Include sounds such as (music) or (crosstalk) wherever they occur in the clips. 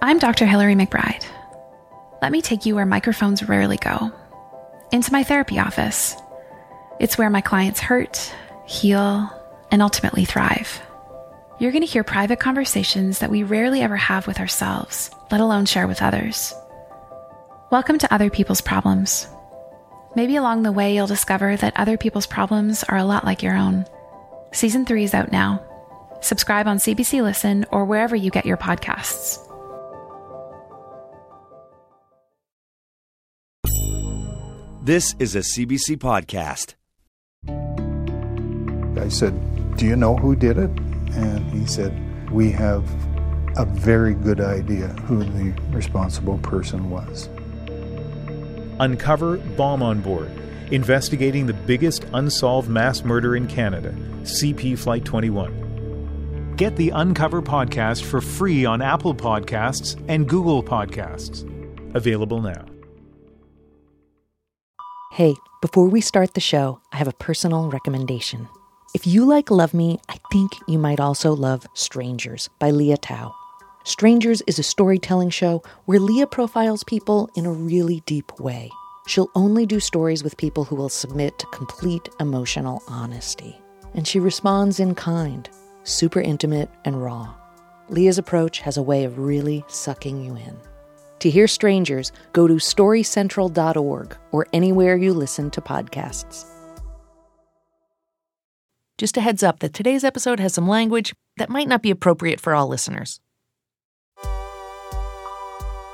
I'm Dr. Hillary McBride. Let me take you where microphones rarely go into my therapy office. It's where my clients hurt, heal, and ultimately thrive. You're going to hear private conversations that we rarely ever have with ourselves, let alone share with others. Welcome to Other People's Problems. Maybe along the way, you'll discover that other people's problems are a lot like your own. Season 3 is out now. Subscribe on CBC Listen or wherever you get your podcasts. This is a CBC podcast. I said, Do you know who did it? And he said, We have a very good idea who the responsible person was. Uncover Bomb on Board, investigating the biggest unsolved mass murder in Canada, CP Flight 21. Get the Uncover podcast for free on Apple Podcasts and Google Podcasts. Available now. Hey, before we start the show, I have a personal recommendation. If you like Love Me, I think you might also love Strangers by Lea Thau. Strangers is a storytelling show where Lea profiles people in a really deep way. She'll only do stories with people who will submit to complete emotional honesty. And she responds in kind, super intimate and raw. Lea's approach has a way of really sucking you in. To hear strangers, go to storycentral.org or anywhere you listen to podcasts. Just a heads up that today's episode has some language that might not be appropriate for all listeners.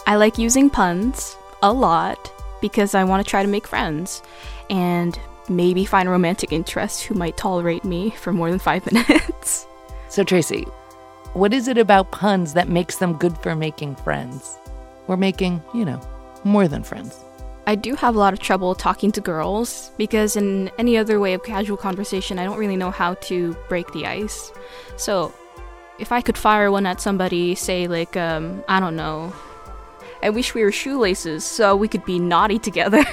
I like using puns a lot because I want to try to make friends and maybe find romantic interests who might tolerate me for more than five (laughs) minutes. So, Tracy, what is it about puns that makes them good for making friends? Or making, you know, more than friends? I do have a lot of trouble talking to girls because, in any other way of casual conversation, I don't really know how to break the ice. So, if I could fire one at somebody, say, like, um, I don't know, I wish we were shoelaces so we could be naughty together.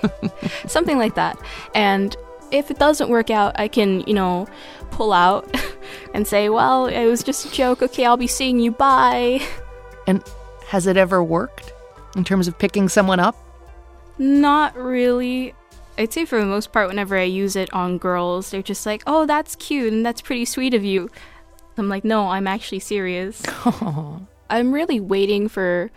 (laughs) Something like that. And if it doesn't work out, I can, you know, pull out (laughs) and say, well, it was just a joke. Okay, I'll be seeing you. Bye. And has it ever worked in terms of picking someone up? Not really. I'd say for the most part, whenever I use it on girls, they're just like, oh, that's cute and that's pretty sweet of you. I'm like, no, I'm actually serious. (laughs) I'm really waiting for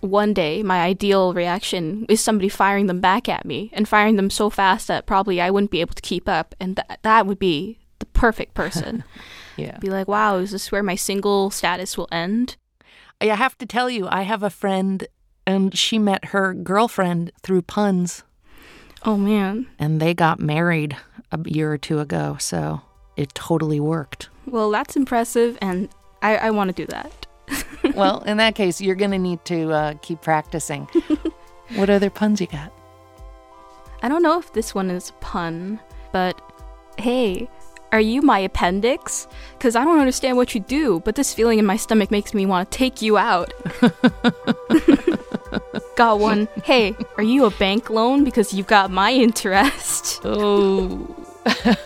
one day my ideal reaction is somebody firing them back at me and firing them so fast that probably I wouldn't be able to keep up and th- that would be the perfect person. (laughs) yeah. Be like, "Wow, is this where my single status will end?" I have to tell you, I have a friend and she met her girlfriend through puns. Oh man. And they got married a year or two ago, so it totally worked. Well, that's impressive and I, I want to do that (laughs) well, in that case, you're going to need to uh, keep practicing. (laughs) what other puns you got? I don't know if this one is a pun, but hey, are you my appendix? Because I don't understand what you do, but this feeling in my stomach makes me want to take you out. (laughs) got one. Hey, are you a bank loan? Because you've got my interest. Oh.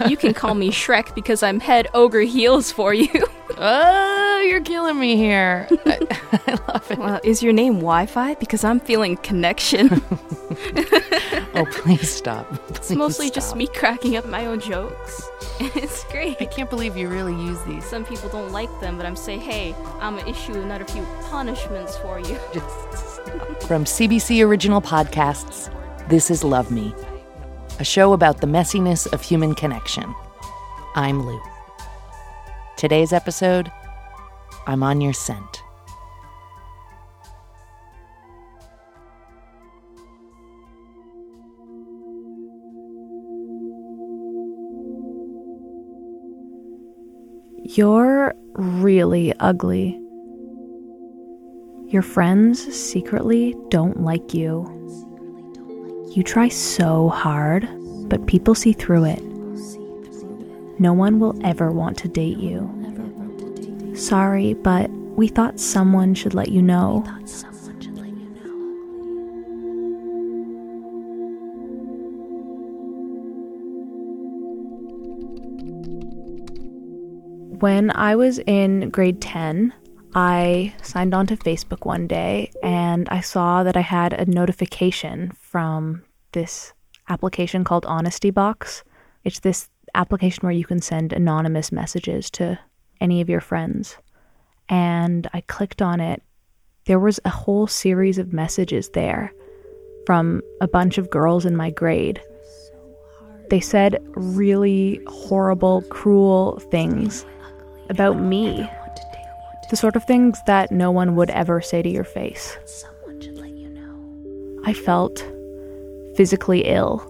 You can call me Shrek because I'm head ogre heels for you. (laughs) oh, you're killing me here. (laughs) I, (laughs) I love it. Well, is your name Wi Fi? Because I'm feeling connection. oh, please stop. Please it's mostly stop. just me cracking up my own jokes. it's great. I can't believe you really use these. Some people don't like them, but I'm saying, hey, I'm gonna issue another few punishments for you. From CBC Original Podcasts, this is Love Me a show about the messiness of human connection. I'm Lu. Today's episode I'm on your scent. You're really ugly. Your friends secretly don't like you. You try so hard, but people see through it. No one will ever want to date you. Sorry, but we thought someone should let you know. When I was in grade 10, I signed on to Facebook one day and I saw that I had a notification from this application called Honesty Box. It's this application where you can send anonymous messages to any of your friends. And I clicked on it. There was a whole series of messages there from a bunch of girls in my grade. They said really horrible, cruel things about me. The sort of things that no one would ever say to your face. I felt physically ill.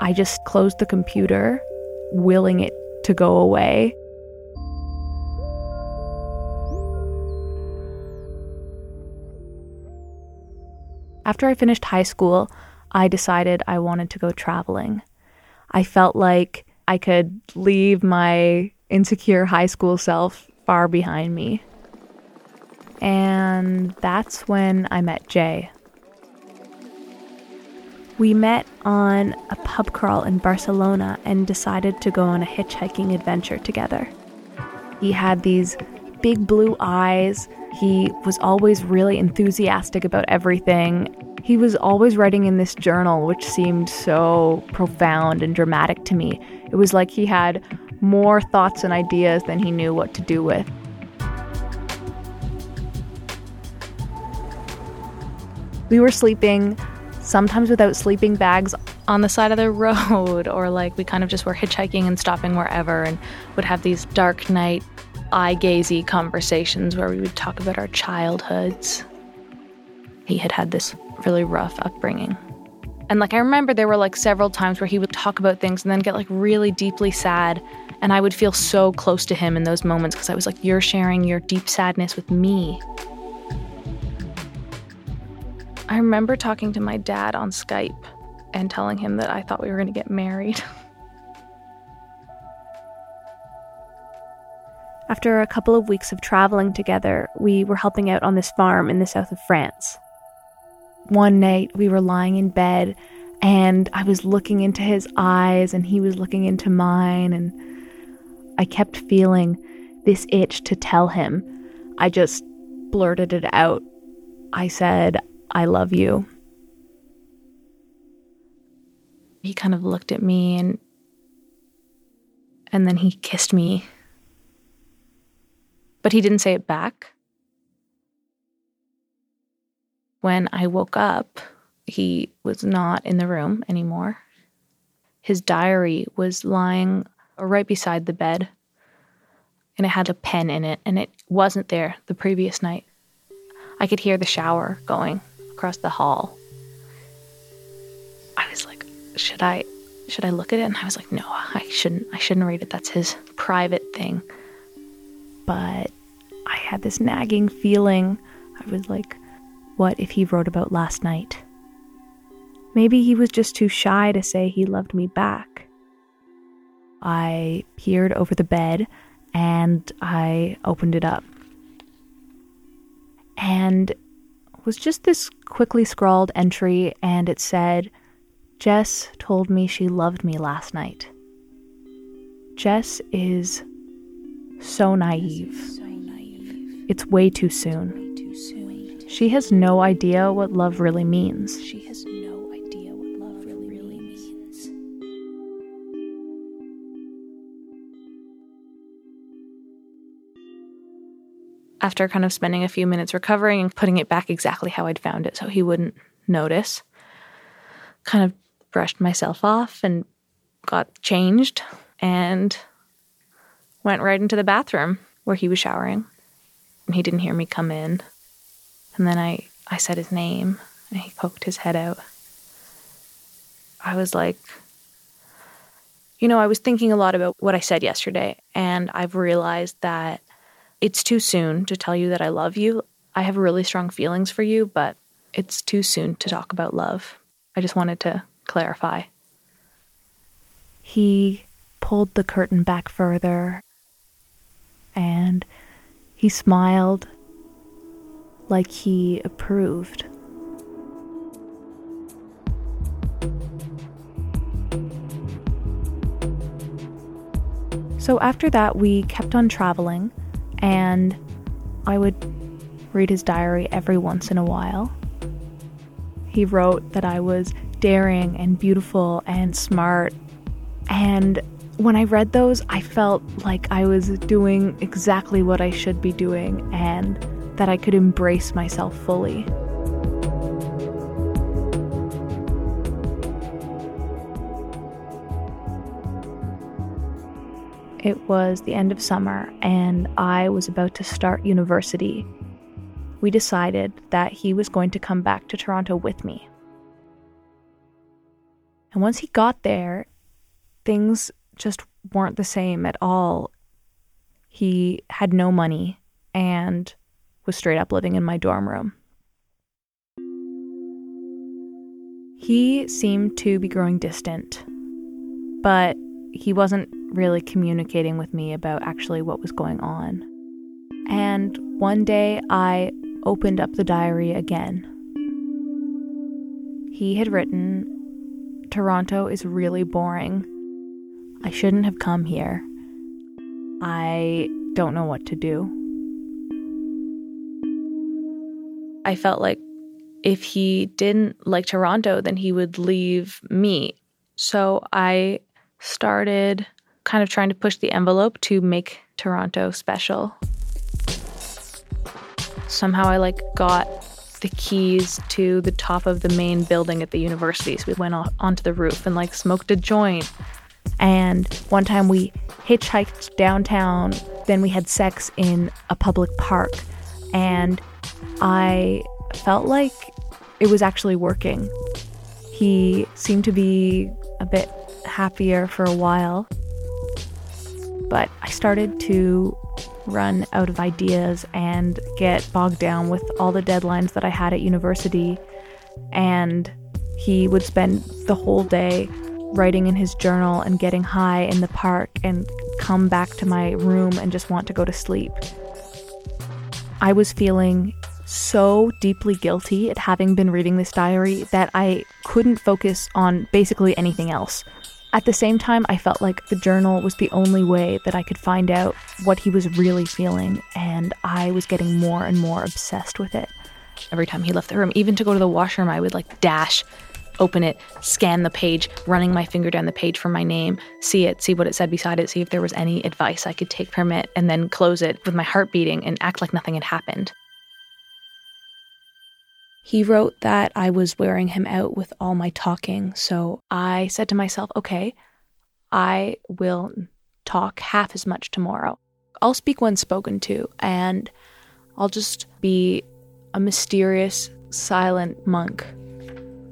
I just closed the computer, willing it to go away. After I finished high school, I decided I wanted to go traveling. I felt like I could leave my insecure high school self far behind me. And that's when I met Jay. We met on a pub crawl in Barcelona and decided to go on a hitchhiking adventure together. He had these big blue eyes. He was always really enthusiastic about everything. He was always writing in this journal, which seemed so profound and dramatic to me. It was like he had more thoughts and ideas than he knew what to do with. We were sleeping, sometimes without sleeping bags, on the side of the (laughs) road, or like we kind of just were hitchhiking and stopping wherever and would have these dark night, eye gazy conversations where we would talk about our childhoods. He had had this really rough upbringing. And like I remember there were like several times where he would talk about things and then get like really deeply sad and I would feel so close to him in those moments because I was like you're sharing your deep sadness with me. I remember talking to my dad on Skype and telling him that I thought we were going to get married. (laughs) After a couple of weeks of traveling together, we were helping out on this farm in the south of France. One night we were lying in bed and I was looking into his eyes and he was looking into mine and I kept feeling this itch to tell him. I just blurted it out. I said, I love you. He kind of looked at me and and then he kissed me. But he didn't say it back. When I woke up, he was not in the room anymore. His diary was lying right beside the bed, and it had a pen in it, and it wasn't there the previous night. I could hear the shower going across the hall. I was like, should I should I look at it? And I was like, no, I shouldn't. I shouldn't read it. That's his private thing. But I had this nagging feeling. I was like, what if he wrote about last night? Maybe he was just too shy to say he loved me back. I peered over the bed and I opened it up. And was just this quickly scrawled entry, and it said, Jess told me she loved me last night. Jess is so naive. It's way too soon. She has no idea what love really means. She has no idea what love really really means. After kind of spending a few minutes recovering and putting it back exactly how I'd found it so he wouldn't notice, kind of brushed myself off and got changed and went right into the bathroom where he was showering. And he didn't hear me come in. And then I, I said his name and he poked his head out. I was like, you know, I was thinking a lot about what I said yesterday, and I've realized that it's too soon to tell you that I love you. I have really strong feelings for you, but it's too soon to talk about love. I just wanted to clarify. He pulled the curtain back further and he smiled like he approved. So after that, we kept on traveling, and I would read his diary every once in a while. He wrote that I was daring and beautiful and smart. And when I read those, I felt like I was doing exactly what I should be doing and that I could embrace myself fully. It was the end of summer, and I was about to start university. We decided that he was going to come back to Toronto with me. And once he got there, things just weren't the same at all. He had no money and was straight up living in my dorm room. He seemed to be growing distant, but he wasn't really communicating with me about actually what was going on. And one day I opened up the diary again. He had written, Toronto is really boring. I shouldn't have come here. I don't know what to do. I felt like if he didn't like Toronto, then he would leave me. So I started kind of trying to push the envelope to make Toronto special. Somehow I like got the keys to the top of the main building at the university. So we went off onto the roof and like smoked a joint. And one time we hitchhiked downtown, then we had sex in a public park. And I felt like it was actually working. He seemed to be a bit happier for a while. But I started to run out of ideas and get bogged down with all the deadlines that I had at university. And he would spend the whole day writing in his journal and getting high in the park and come back to my room and just want to go to sleep. I was feeling so deeply guilty at having been reading this diary that I couldn't focus on basically anything else. At the same time, I felt like the journal was the only way that I could find out what he was really feeling, and I was getting more and more obsessed with it. Every time he left the room, even to go to the washroom, I would like dash, open it, scan the page, running my finger down the page for my name, see it, see what it said beside it, see if there was any advice I could take from it, and then close it with my heart beating and act like nothing had happened. He wrote that I was wearing him out with all my talking, so I said to myself, okay, I will talk half as much tomorrow. I'll speak when spoken to, and I'll just be a mysterious, silent monk.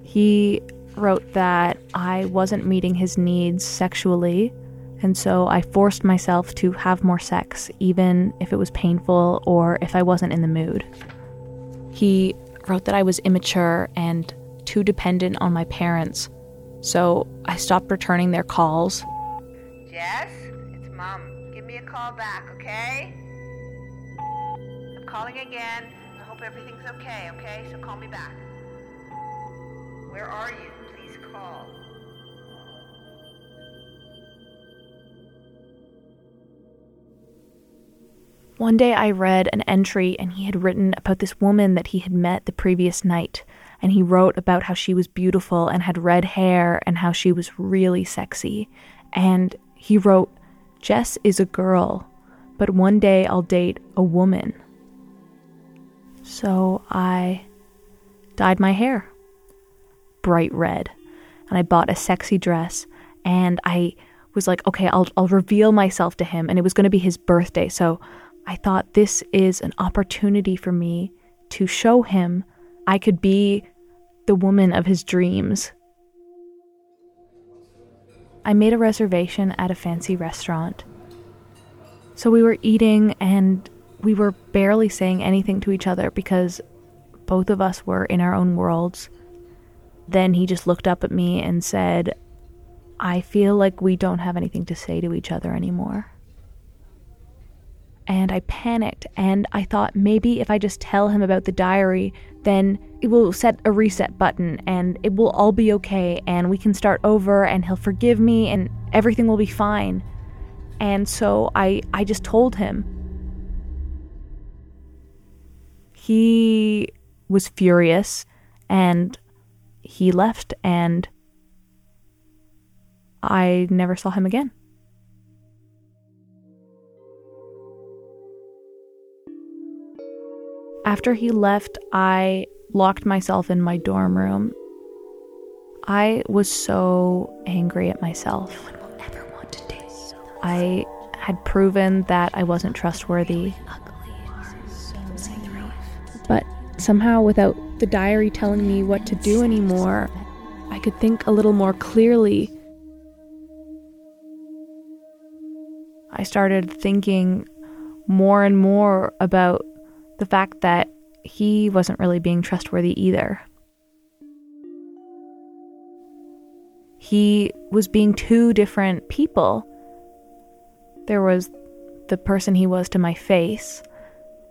He wrote that I wasn't meeting his needs sexually, and so I forced myself to have more sex, even if it was painful or if I wasn't in the mood. He wrote that I was immature and too dependent on my parents, so I stopped returning their calls. Jess, it's Mom. Give me a call back, okay? I'm calling again. I hope everything's okay, okay? So call me back. Where are you? Please call. One day I read an entry and he had written about this woman that he had met the previous night. And he wrote about how she was beautiful and had red hair and how she was really sexy. And he wrote, Jess is a girl, but one day I'll date a woman. So I dyed my hair bright red and I bought a sexy dress and I was like, okay, I'll, I'll reveal myself to him. And it was going to be his birthday. So I thought this is an opportunity for me to show him I could be the woman of his dreams. I made a reservation at a fancy restaurant. So we were eating and we were barely saying anything to each other because both of us were in our own worlds. Then he just looked up at me and said, I feel like we don't have anything to say to each other anymore and I panicked and I thought maybe if I just tell him about the diary, then it will set a reset button and it will all be okay and we can start over and he'll forgive me and everything will be fine. And so I I just told him. he was furious and he left, and I never saw him again. After he left, I locked myself in my dorm room. I was so angry at myself. I had proven that I wasn't trustworthy. But somehow, without the diary telling me what to do anymore, I could think a little more clearly. I started thinking more and more about the fact that he wasn't really being trustworthy either. He was being two different people. There was the person he was to my face,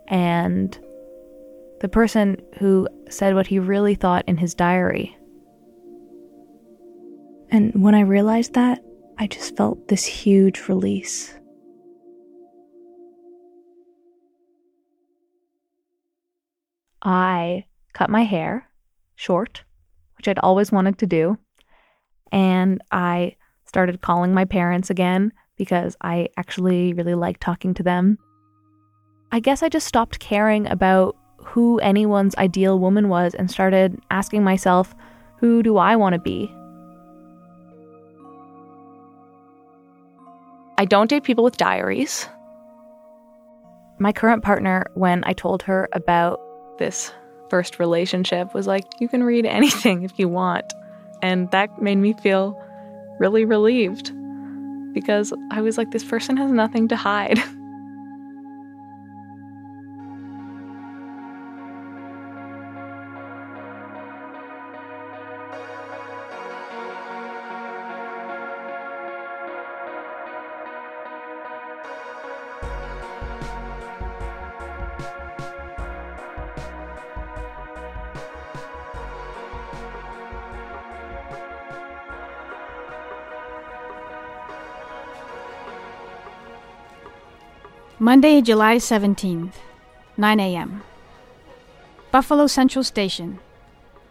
and the person who said what he really thought in his diary. And when I realized that, I just felt this huge release. I cut my hair short, which I'd always wanted to do, and I started calling my parents again because I actually really like talking to them. I guess I just stopped caring about who anyone's ideal woman was and started asking myself, who do I want to be? I don't date people with diaries. My current partner, when I told her about this first relationship, was like, You can read anything if you want. And that made me feel really relieved because I was like, This person has nothing to hide. (laughs) Monday, July 17th, 9 a.m. Buffalo Central Station.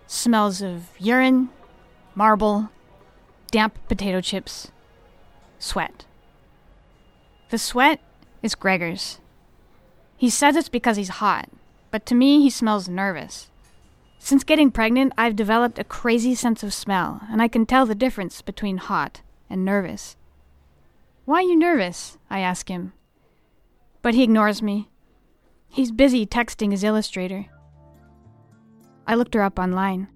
Smells of urine, marble, damp potato chips, sweat. The sweat is Gregor's. He says it's because he's hot, but to me, he smells nervous. Since getting pregnant, I've developed a crazy sense of smell, and I can tell the difference between hot and nervous. Why are you nervous? I ask him but he ignores me. He's busy texting his illustrator. I looked her up online.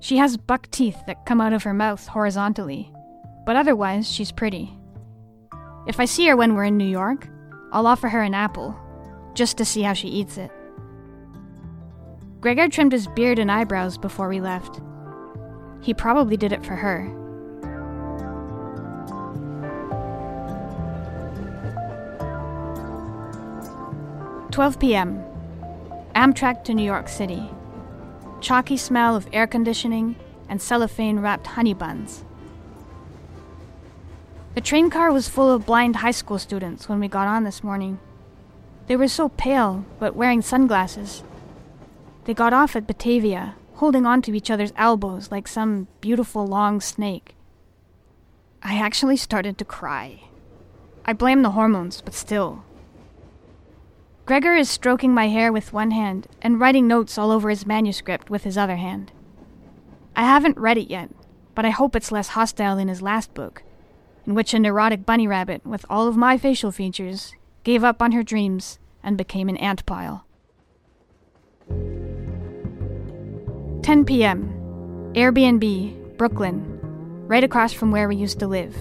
She has buck teeth that come out of her mouth horizontally, but otherwise, she's pretty. If I see her when we're in New York, I'll offer her an apple, just to see how she eats it. Gregor trimmed his beard and eyebrows before we left. He probably did it for her. 12 p.m. Amtrak to New York City. Chalky smell of air conditioning and cellophane wrapped honey buns. The train car was full of blind high school students when we got on this morning. They were so pale, but wearing sunglasses. They got off at Batavia, holding on to each other's elbows like some beautiful long snake. I actually started to cry. I blame the hormones, but still, Gregor is stroking my hair with one hand and writing notes all over his manuscript with his other hand. I haven't read it yet, but I hope it's less hostile than his last book, in which a neurotic bunny rabbit with all of my facial features gave up on her dreams and became an ant pile. 10 p.m. Airbnb, Brooklyn, right across from where we used to live.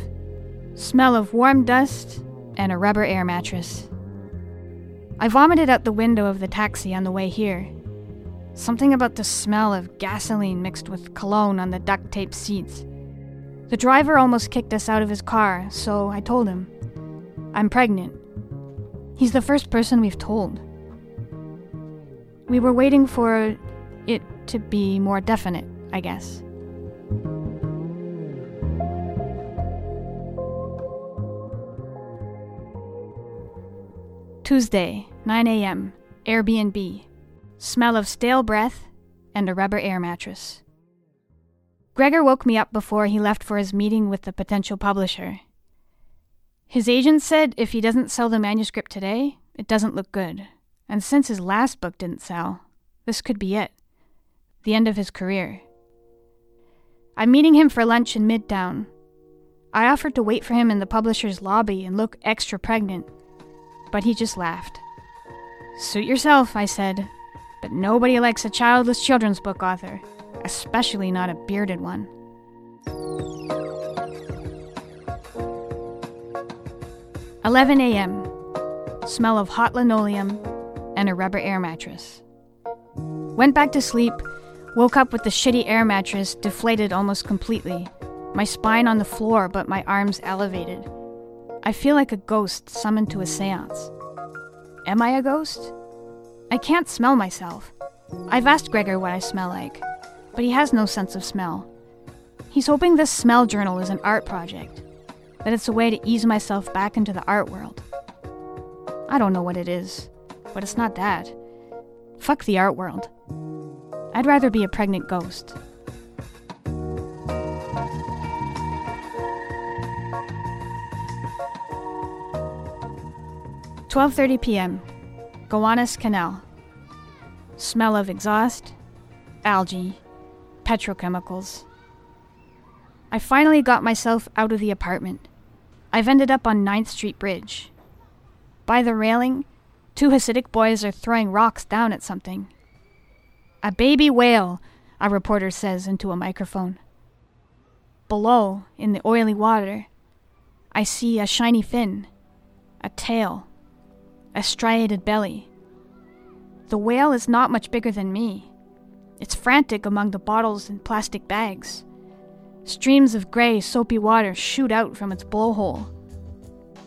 Smell of warm dust and a rubber air mattress. I vomited out the window of the taxi on the way here. Something about the smell of gasoline mixed with cologne on the duct tape seats. The driver almost kicked us out of his car, so I told him. I'm pregnant. He's the first person we've told. We were waiting for it to be more definite, I guess. Tuesday, 9 a.m., Airbnb. smell of stale breath, and a rubber air mattress. Gregor woke me up before he left for his meeting with the potential publisher. His agent said if he doesn't sell the manuscript today, it doesn't look good. And since his last book didn't sell, this could be it the end of his career. I'm meeting him for lunch in Midtown. I offered to wait for him in the publisher's lobby and look extra pregnant, but he just laughed. Suit yourself, I said, but nobody likes a childless children's book author, especially not a bearded one. Eleven a.m. Smell of hot linoleum and a rubber air mattress. Went back to sleep Woke up with the shitty air mattress deflated almost completely, my spine on the floor but my arms elevated. I feel like a ghost summoned to a seance. Am I a ghost? I can't smell myself. I've asked Gregor what I smell like, but he has no sense of smell. He's hoping this smell journal is an art project, that it's a way to ease myself back into the art world. I don't know what it is, but it's not that. Fuck the art world. I'd rather be a pregnant ghost. Twelve thirty p.m. Gowanus Canal. Smell of exhaust, algae, petrochemicals. I finally got myself out of the apartment. I've ended up on 9th Street Bridge. By the railing, two Hasidic boys are throwing rocks down at something. A baby whale, a reporter says into a microphone. Below, in the oily water, I see a shiny fin, a tail, a striated belly. The whale is not much bigger than me. It's frantic among the bottles and plastic bags. Streams of gray, soapy water shoot out from its blowhole.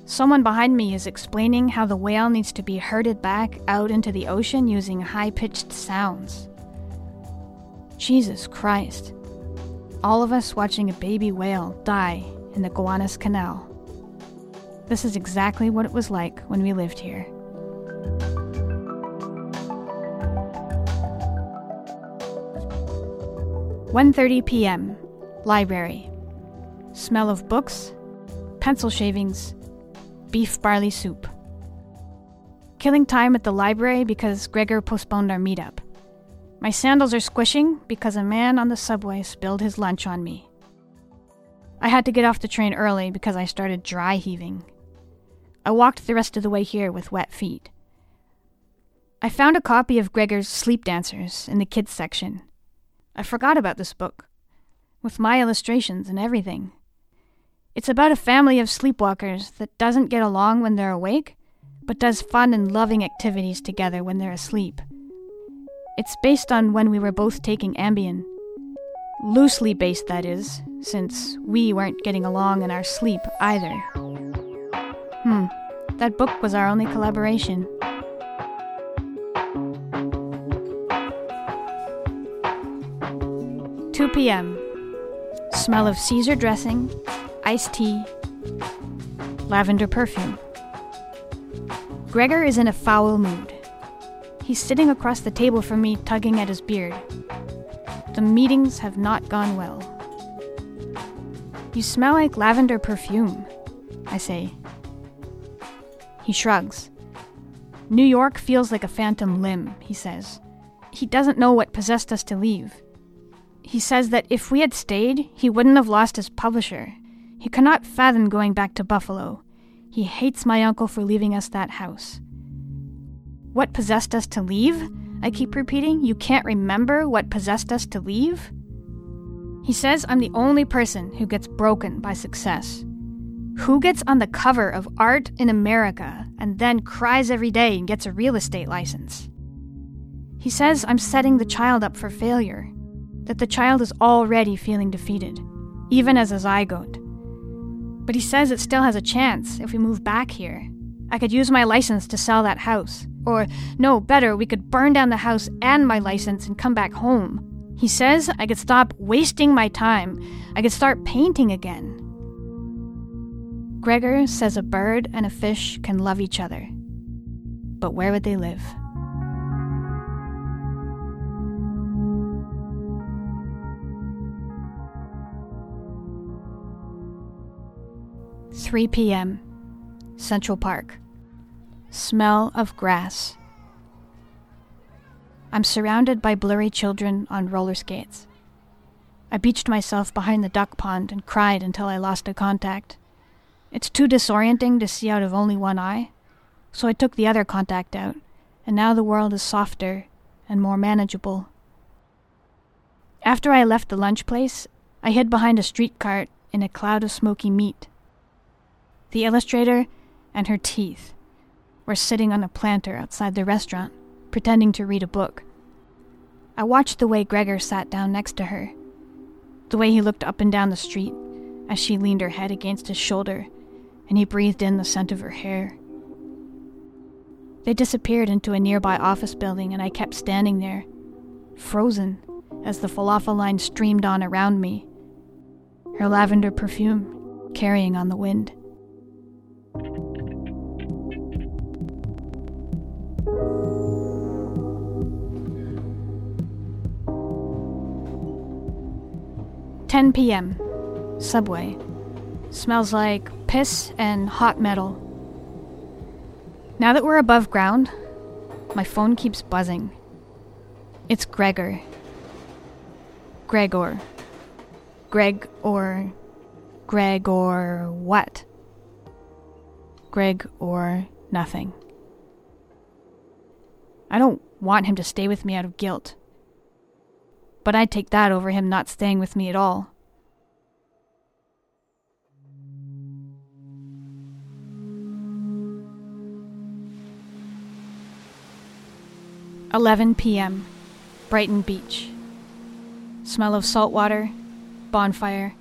Someone behind me is explaining how the whale needs to be herded back out into the ocean using high pitched sounds. Jesus Christ. All of us watching a baby whale die in the Gowanus Canal. This is exactly what it was like when we lived here. One thirty p.m. Library. Smell of books, pencil shavings, beef barley soup. Killing time at the library because Gregor postponed our meetup. My sandals are squishing because a man on the subway spilled his lunch on me. I had to get off the train early because I started dry heaving. I walked the rest of the way here with wet feet. I found a copy of Gregor's Sleep Dancers in the kids section. I forgot about this book, with my illustrations and everything. It's about a family of sleepwalkers that doesn't get along when they're awake, but does fun and loving activities together when they're asleep. It's based on when we were both taking Ambien. Loosely based, that is, since we weren't getting along in our sleep either. Hmm, that book was our only collaboration. Two p.m. Smell of Caesar dressing, iced tea, lavender perfume. Gregor is in a foul mood. He's sitting across the table from me, tugging at his beard. The meetings have not gone well. You smell like lavender perfume, I say. He shrugs. New York feels like a phantom limb, he says. He doesn't know what possessed us to leave. He says that if we had stayed, he wouldn't have lost his publisher. He cannot fathom going back to Buffalo. He hates my uncle for leaving us that house. What possessed us to leave? I keep repeating. You can't remember what possessed us to leave? He says I'm the only person who gets broken by success. Who gets on the cover of Art in America and then cries every day and gets a real estate license? He says I'm setting the child up for failure, that the child is already feeling defeated, even as a zygote. But he says it still has a chance if we move back here. I could use my license to sell that house. Or, no, better, we could burn down the house and my license and come back home. He says I could stop wasting my time. I could start painting again. Gregor says a bird and a fish can love each other. But where would they live? 3 p.m. Central Park. Smell of grass. I'm surrounded by blurry children on roller skates. I beached myself behind the duck pond and cried until I lost a contact. It's too disorienting to see out of only one eye, so I took the other contact out, and now the world is softer and more manageable. After I left the lunch place, I hid behind a street cart in a cloud of smoky meat. The illustrator and her teeth were sitting on a planter outside the restaurant, pretending to read a book. I watched the way Gregor sat down next to her, the way he looked up and down the street as she leaned her head against his shoulder and he breathed in the scent of her hair. They disappeared into a nearby office building, and I kept standing there, frozen, as the falafel line streamed on around me, her lavender perfume carrying on the wind. Ten PM. Subway. Smells like piss and hot metal. Now that we're above ground, my phone keeps buzzing. It's Gregor. Gregor. Greg or Greg or what? Greg or nothing. I don't want him to stay with me out of guilt. But I'd take that over him not staying with me at all. 11 p.m. Brighton Beach. Smell of salt water, bonfire,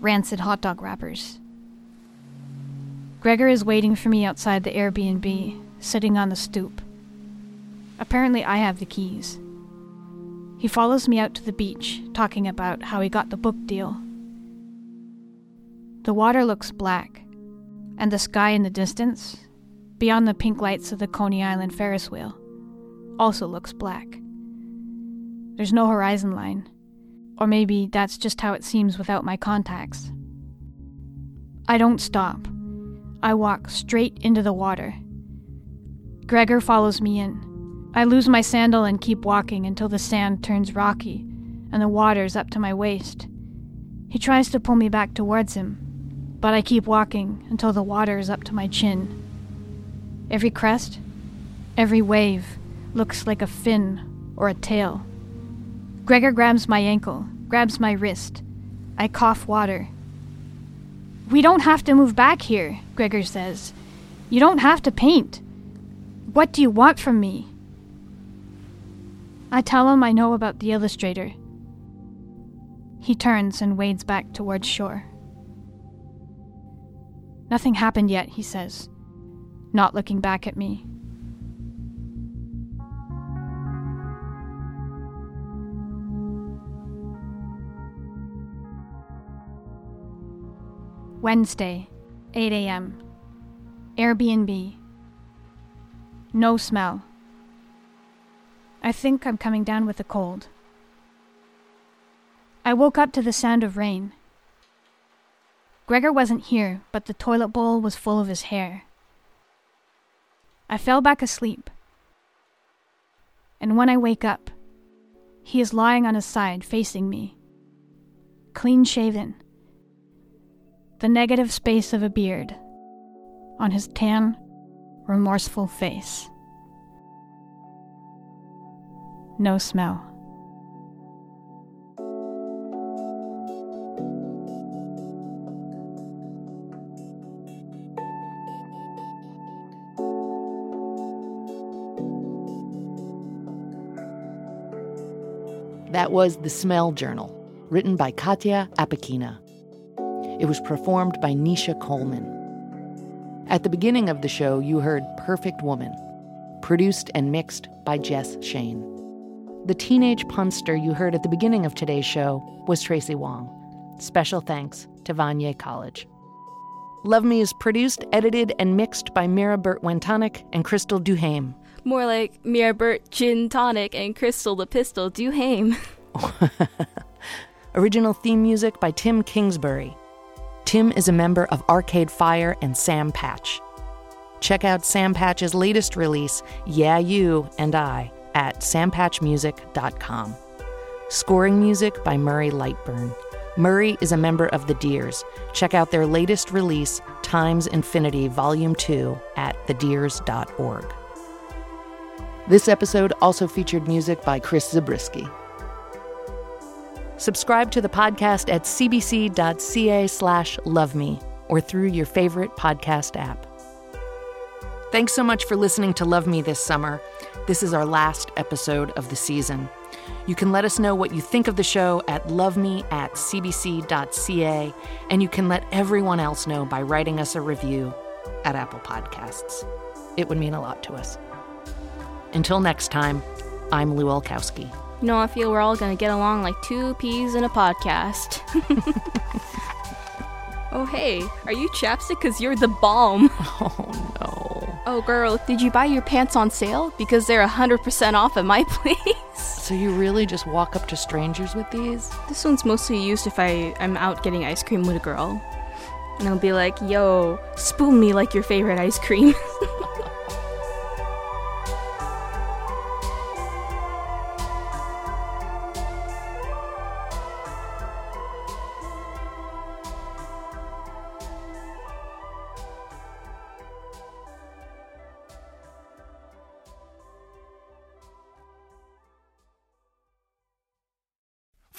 rancid hot dog wrappers. Gregor is waiting for me outside the Airbnb, sitting on the stoop. Apparently, I have the keys. He follows me out to the beach, talking about how he got the book deal. The water looks black, and the sky in the distance, beyond the pink lights of the Coney Island Ferris wheel, also looks black. There's no horizon line. Or maybe that's just how it seems without my contacts. I don't stop. I walk straight into the water. Gregor follows me in. I lose my sandal and keep walking until the sand turns rocky and the water's up to my waist. He tries to pull me back towards him, but I keep walking until the water is up to my chin. Every crest, every wave, looks like a fin or a tail. Gregor grabs my ankle, grabs my wrist. I cough water. We don't have to move back here, Gregor says. You don't have to paint. What do you want from me? I tell him I know about the illustrator. He turns and wades back towards shore. Nothing happened yet, he says, not looking back at me. Wednesday, 8 a.m. Airbnb. No smell. I think I'm coming down with a cold. I woke up to the sound of rain. Gregor wasn't here, but the toilet bowl was full of his hair. I fell back asleep. And when I wake up, he is lying on his side facing me, clean shaven the negative space of a beard on his tan, remorseful face. No smell. That was The Smell Journal, written by Katya Apekina. It was performed by Nisha Coleman. At the beginning of the show, you heard Perfect Woman, produced and mixed by Jess Shane. The teenage punster you heard at the beginning of today's show was Tracy Wong. Special thanks to Vanier College. Love Me is produced, edited, and mixed by Mira Burt Wintonick and Crystal Duhame. More like Mira Burt Gin Tonic and Crystal the Pistol Duhame. (laughs) Original theme music by Tim Kingsbury. Tim is a member of Arcade Fire and Sam Patch. Check out Sam Patch's latest release, Yeah You and I, at sampatchmusic.com. Scoring music by Murray Lightburn. Murray is a member of the Dears. Check out their latest release, Times Infinity Volume 2, at thedears.org. This episode also featured music by Chris Zabriskie. Subscribe to the podcast at cbc.ca slash love me or through your favorite podcast app. Thanks so much for listening to Love Me this summer. This is our last episode of the season. You can let us know what you think of the show at loveme at cbc.ca, and you can let everyone else know by writing us a review at Apple Podcasts. It would mean a lot to us. Until next time, I'm Lu Olkowski. You know, I feel we're all gonna get along like two peas in a podcast. (laughs) oh, hey, are you chapstick? Because you're the bomb. (laughs) Oh no. Oh, girl, did you buy your pants on sale? Because they're 100% off at my (laughs) place. So you really just walk up to strangers with these? This one's mostly used if I, I'm out getting ice cream with a girl. And I'll be like, yo, spoon me like your favorite ice cream. (laughs)